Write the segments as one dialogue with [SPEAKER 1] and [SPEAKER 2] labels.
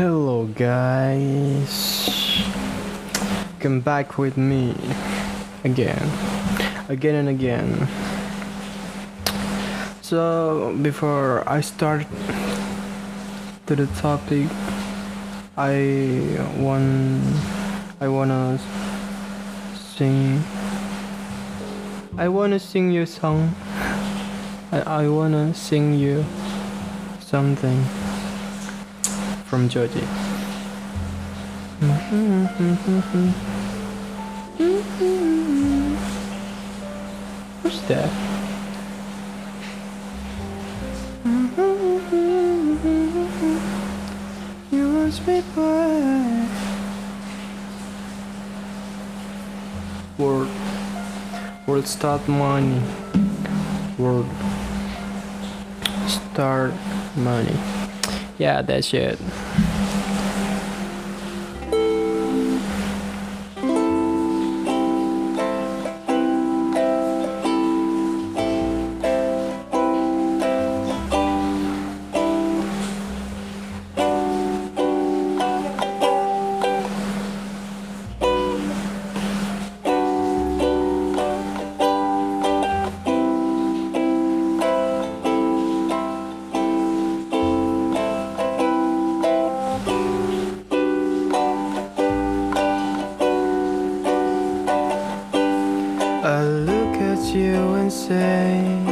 [SPEAKER 1] Hello, guys. Come back with me again, again and again. So, before I start to the topic, I want I wanna sing. I wanna sing you a song. I, I wanna sing you something from Georgie. What's that? You must be by World. World start money. World. Start money Yeah that's it I look at you and say,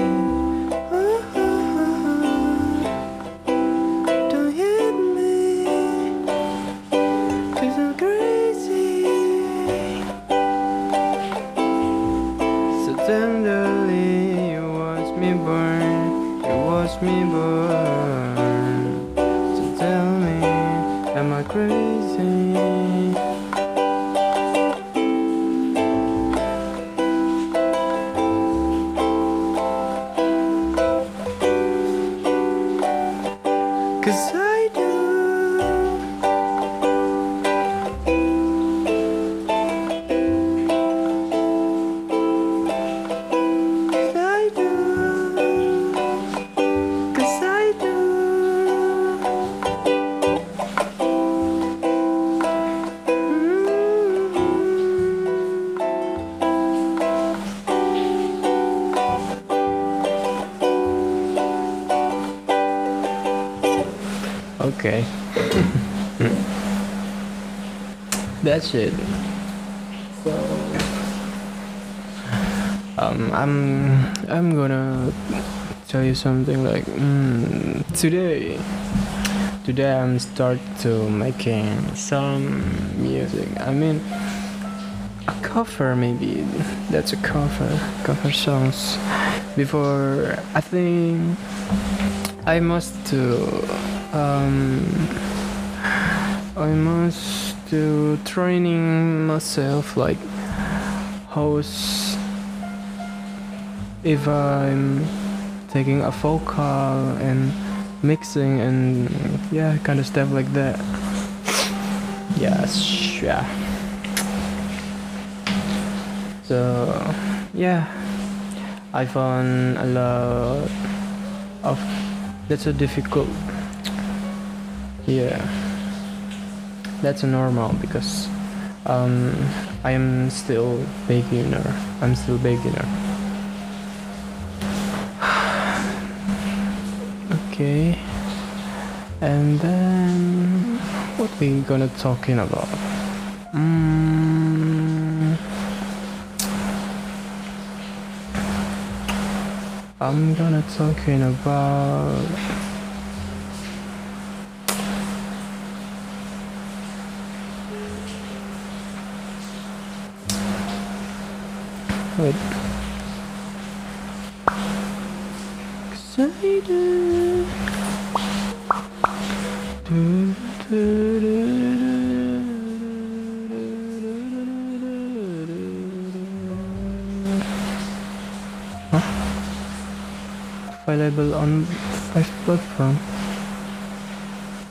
[SPEAKER 1] Okay. That's it. So um I'm I'm gonna tell you something like mm, today today I'm start to making some music. I mean a cover maybe that's a cover cover songs before I think I must do um I must do training myself like host if I'm taking a vocal and mixing and yeah kind of stuff like that. Yes yeah. So yeah. I found a lot of that's a difficult yeah. That's normal because um, I am still beginner. I'm still beginner. Okay. And then what we gonna talking about? Mm, I'm gonna talking about Wait. Excited. Do? Available on five platform.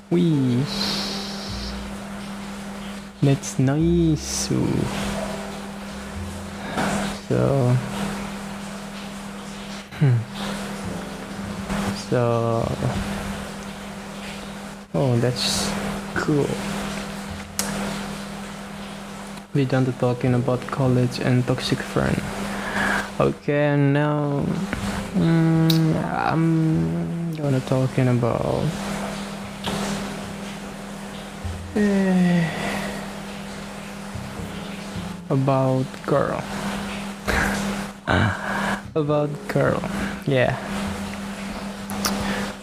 [SPEAKER 1] Wee. That's nice. So, so, oh, that's cool. We done the talking about college and toxic friend. Okay, now mm, I'm gonna talking about eh, about girl. about girl. Yeah.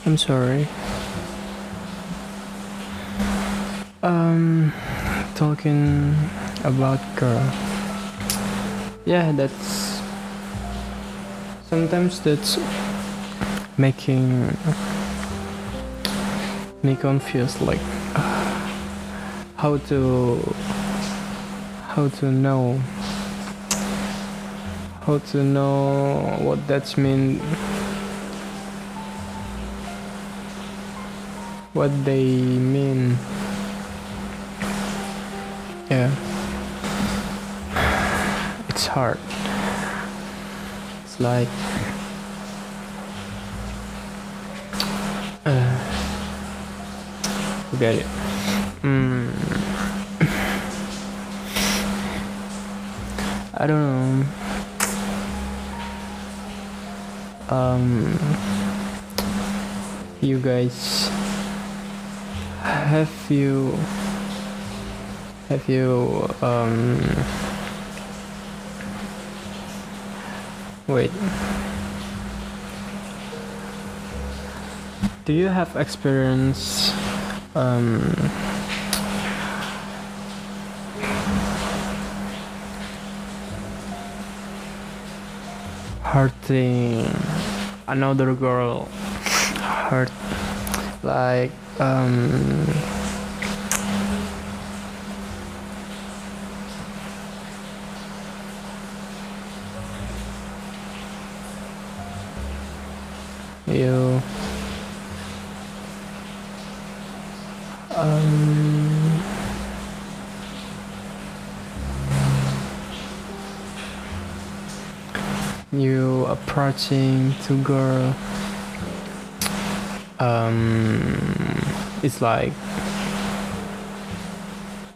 [SPEAKER 1] I'm sorry. Um, talking about girl. Yeah, that's sometimes that's making me confused, like how to how to know how to know what that's mean what they mean. Yeah. It's hard. It's like uh, forget it. Mm. I don't know. Um you guys have you have you um wait. Do you have experience um hurting another girl? Hurt like um you um you approaching to girl. Um it's like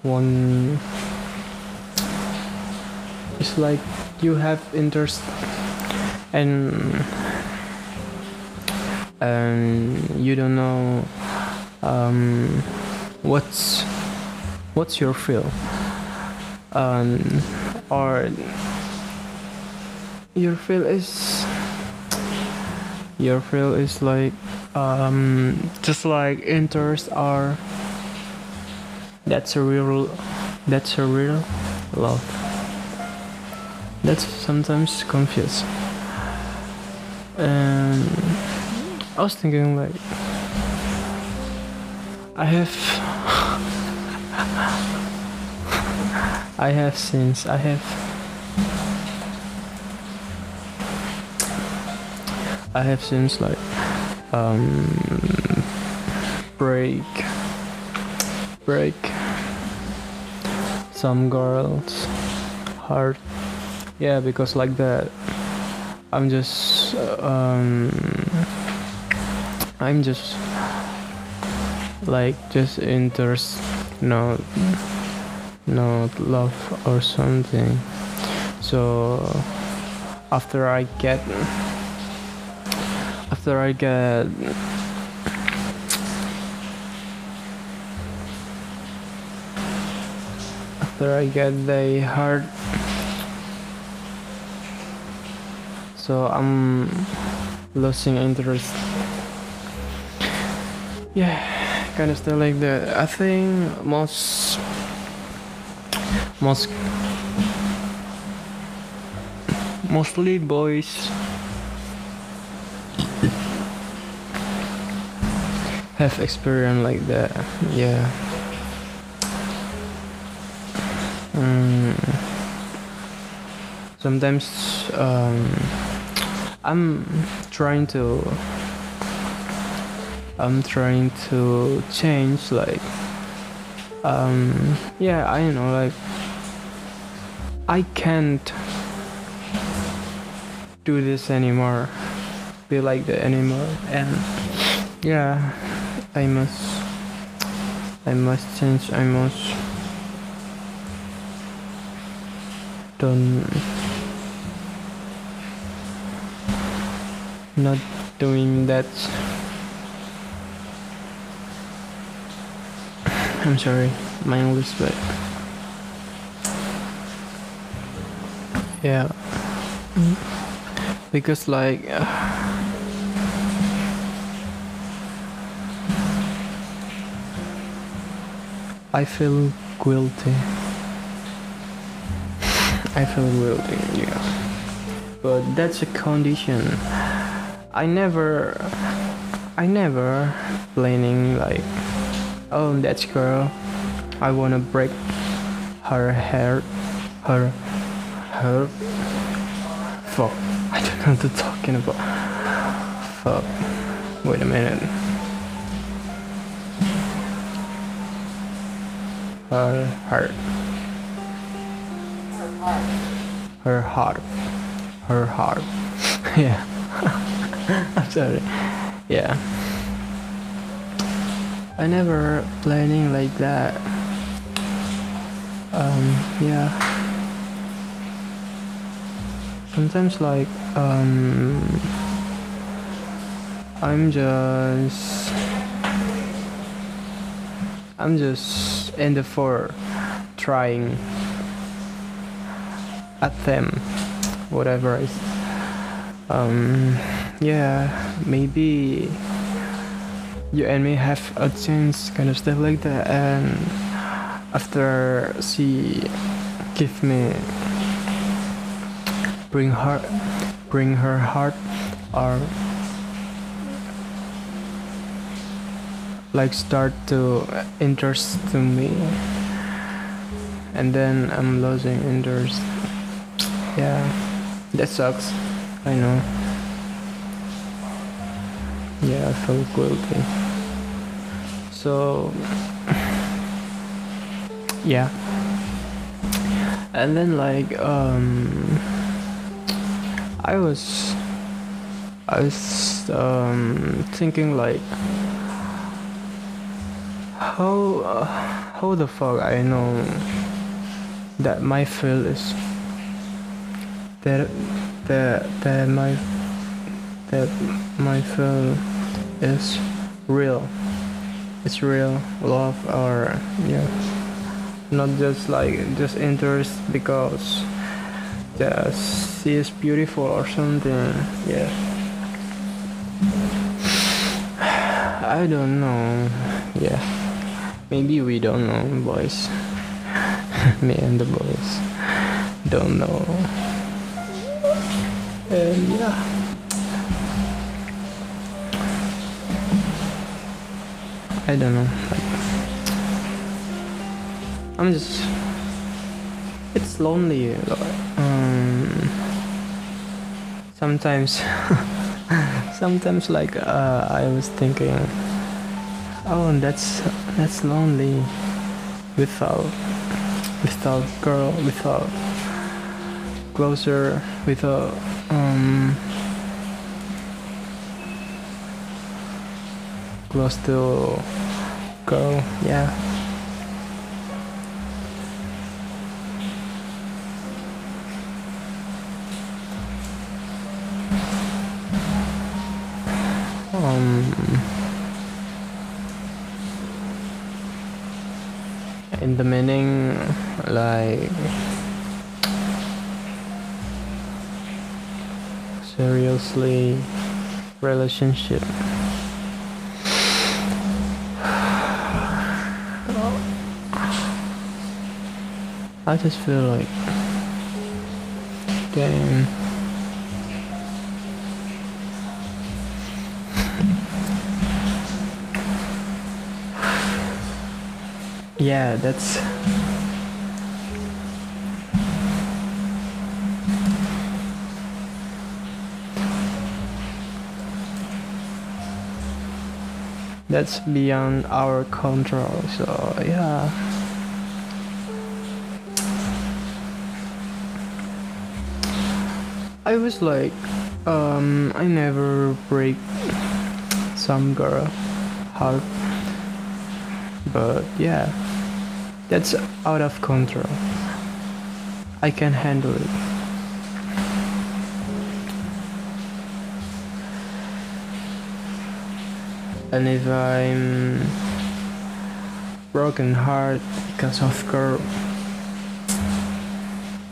[SPEAKER 1] one it's like you have interest and and you don't know um, what's what's your feel? Um, or your feel is your feel is like um, just like interest are that's a real that's a real love. That's sometimes confused. And I was thinking like I have I have since I have I have since like um break break some girls heart. Yeah because like that I'm just um I'm just like just interest not not love or something. So after I get after I get after I get the heart so I'm losing interest yeah kind of stuff like that. I think most most mostly boys. Have experience like that yeah. Mm. sometimes um, I'm trying to I'm trying to change like um yeah I know like I can't do this anymore be like that anymore and yeah I must I must change, I must don't not doing that I'm sorry my English but yeah. Because like uh, I feel guilty. I feel guilty yeah. But that's a condition. I never I never planning like oh that girl. I wanna break her hair. Her her. Fuck. I don't know what they're talking about. Fuck. Wait a minute. Her heart her heart. Her heart. Her heart. Yeah. I'm sorry. Yeah I never planning like that. Um yeah. Sometimes like um I'm just I'm just in the for trying at them whatever is um yeah maybe you and me have a chance kind of stuff like that and after she give me bring her bring her heart or like start to interest to me. And then I'm losing interest. Yeah that sucks I know I feel guilty. So yeah. And then like um I was I was um thinking like how uh, how the fuck I know that my feel is that that that my that my feel is real. It's real love or yeah. Not just like just interest because just she is beautiful or something yeah. I don't know yeah. Maybe we don't know boys. Me and the boys don't know. And yeah I don't know. I'm just. It's lonely. Um, sometimes, sometimes like uh, I was thinking, oh, that's that's lonely, without without girl, without closer, without um. Close to go. yeah um in the meaning like seriously relationship I just feel like damn. Yeah that's that's beyond our control so yeah I was like um I never break some girl heart but yeah that's out of control. I can handle it. And if i'm broken heart because of girl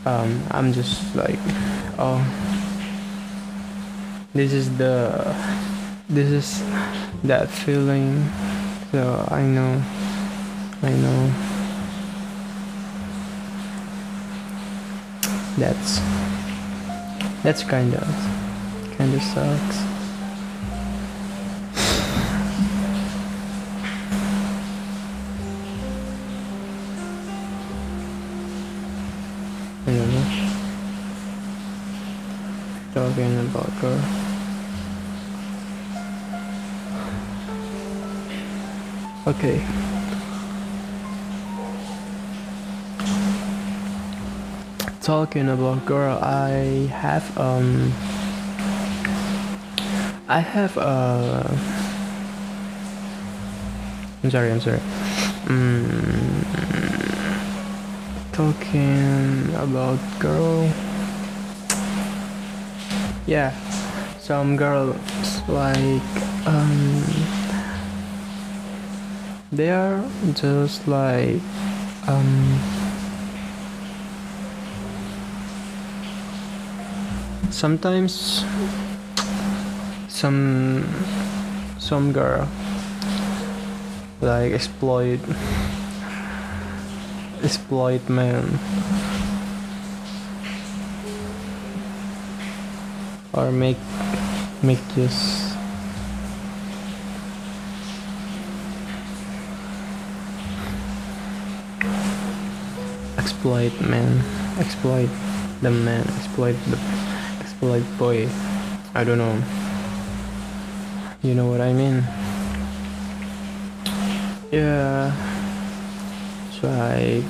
[SPEAKER 1] um, i'm just like oh this is the this is that feeling. So i know i know that's that's kind of kind of sucks okay. Talking about girl i have um i have uh i'm sorry i'm sorry. Mm, talking about girl. Yeah some girls like um they are just like um sometimes some some girl like exploit exploit men. Or make make just exploit man. Exploit the man. Exploit the exploit boy. I don't know. You know what i mean? Yeah. So i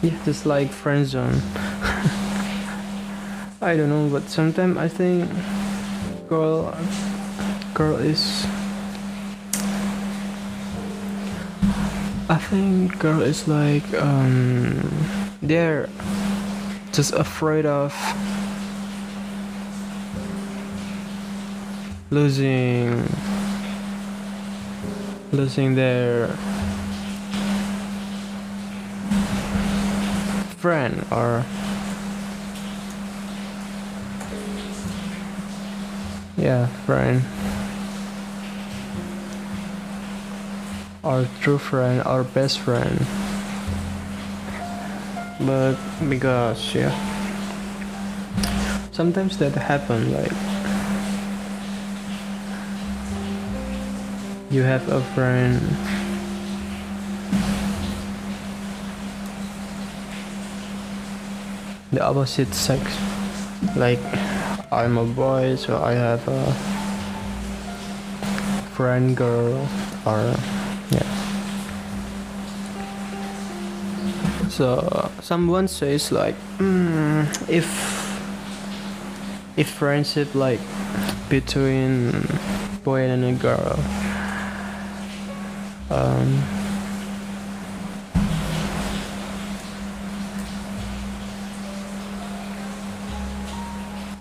[SPEAKER 1] yeah just like friend zone. I don't know but sometimes i think girl girl is I think girl is like um they're just afraid of losing losing their friend or yeah friend our true friend, our best friend. But because yeah, sometimes that happen like you have a friend. The opposite sex. Like I'm a boy so I have a friend girl or so someone says like mm, if if friendship like between boy and a girl um,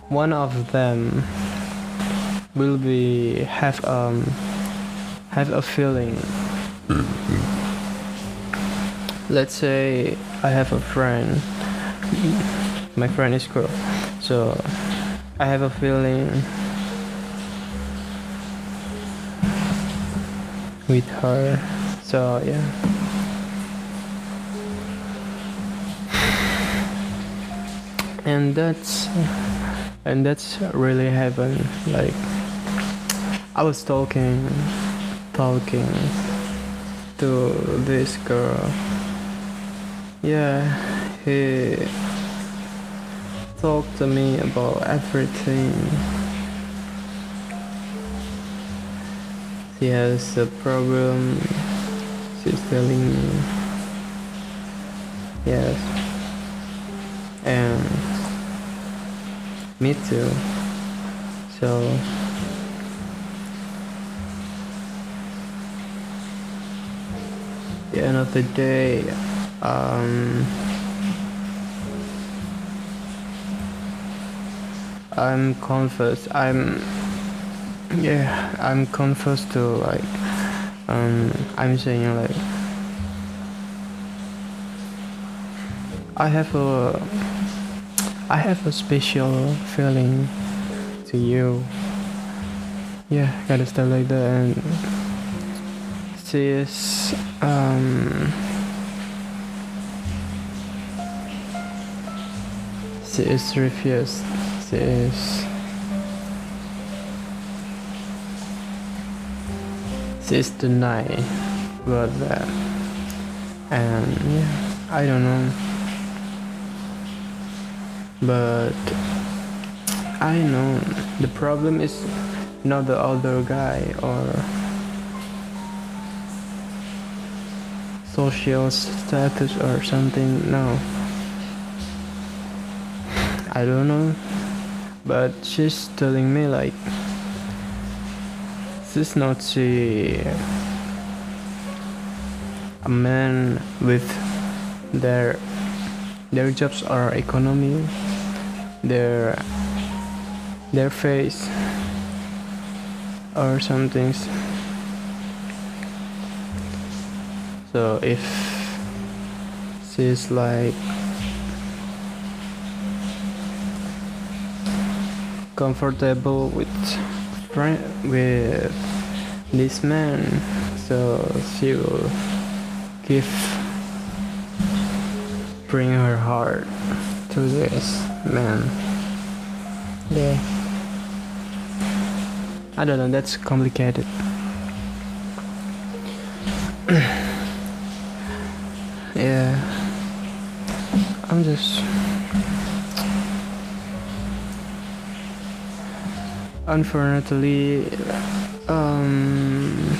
[SPEAKER 1] one of them will be have um have a feeling let's say I have a friend. My friend is girl so I have a feeling with her. So yeah. And that's and that's really heaven. Like I was talking talking to this girl yeah, he talked to me about everything. She has a problem, she's telling me. Yes. And me too. So the end of the day um, I'm confused. I'm yeah, I'm confused to like um I'm saying like I have a I have a special feeling to you. Yeah, gotta stuff like that and she is um she is refused. She is. She is denied about that. And yeah I don't know. But I know. The problem is not the other guy or social status or something. No I don't know. But she's telling me like she's not see a man with their their jobs or economy their their face or some things. So if she's like comfortable with with this man so she will give bring her heart to this man. Yeah. I don't know that's complicated. Yeah. I'm just unfortunately um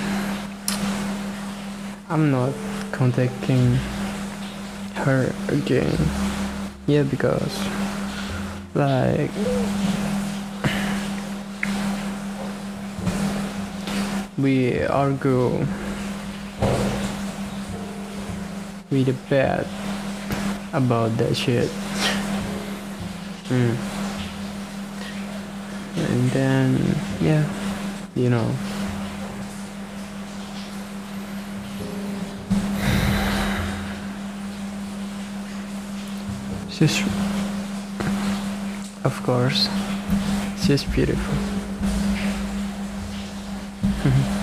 [SPEAKER 1] I'm not contacting her again yeah because like we argue the bad about that shit mm. And then yeah you know. She's of course she's beautiful.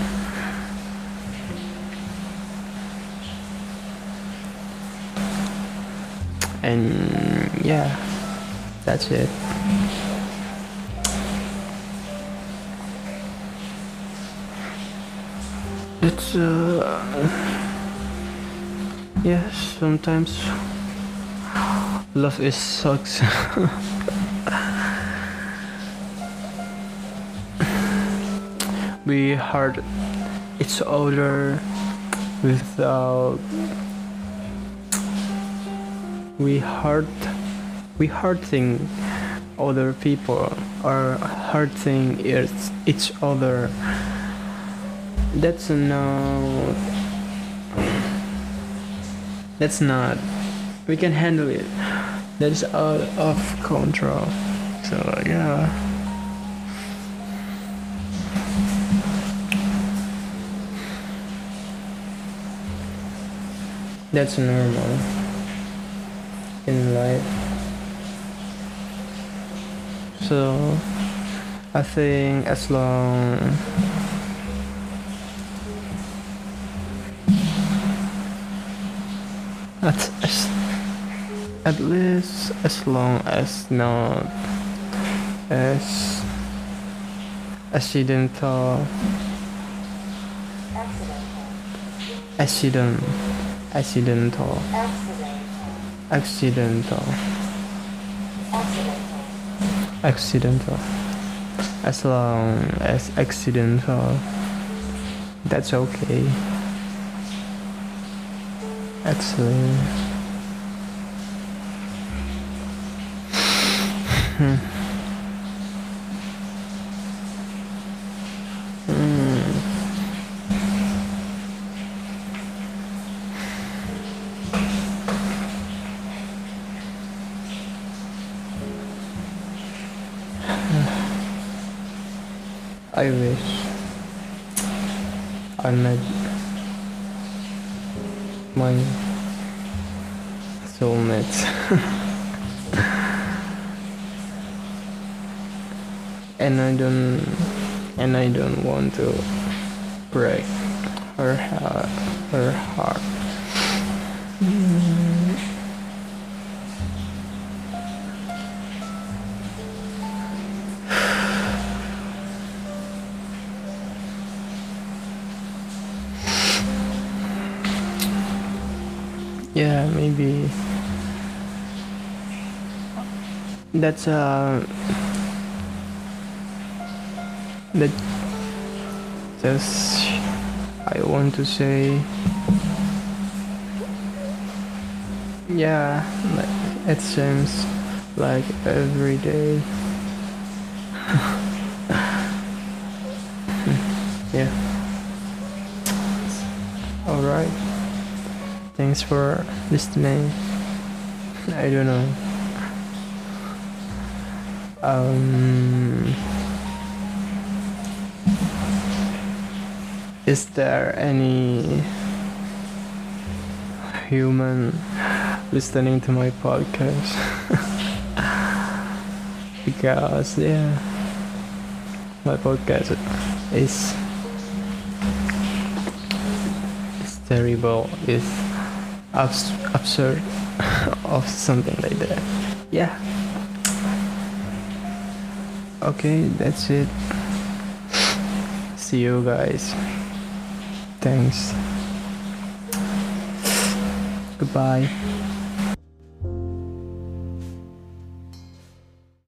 [SPEAKER 1] And yeah that's it it's uh yeah sometimes love is sucks. We hurt each other without we hurt we hurting other people or hurting each other that's not uh, that's not we can handle it. That's out of control. So yeah. That's normal. In life. So i think as long at least as long as not as accidental. Accident accidental. Accidental. Accidental. As long as accidental. That's okay. Excellent hmm. And I don't want to break her heart her heart. yeah maybe that's uh that just I want to say yeah it seems like every day yeah all right Thanks for listening. I don't know. Um, is there any human listening to my podcast? because yeah, my podcast is is terrible. Is abs- absurd of something like that. Yeah. Okay, that's it. See you guys. Thanks. Goodbye.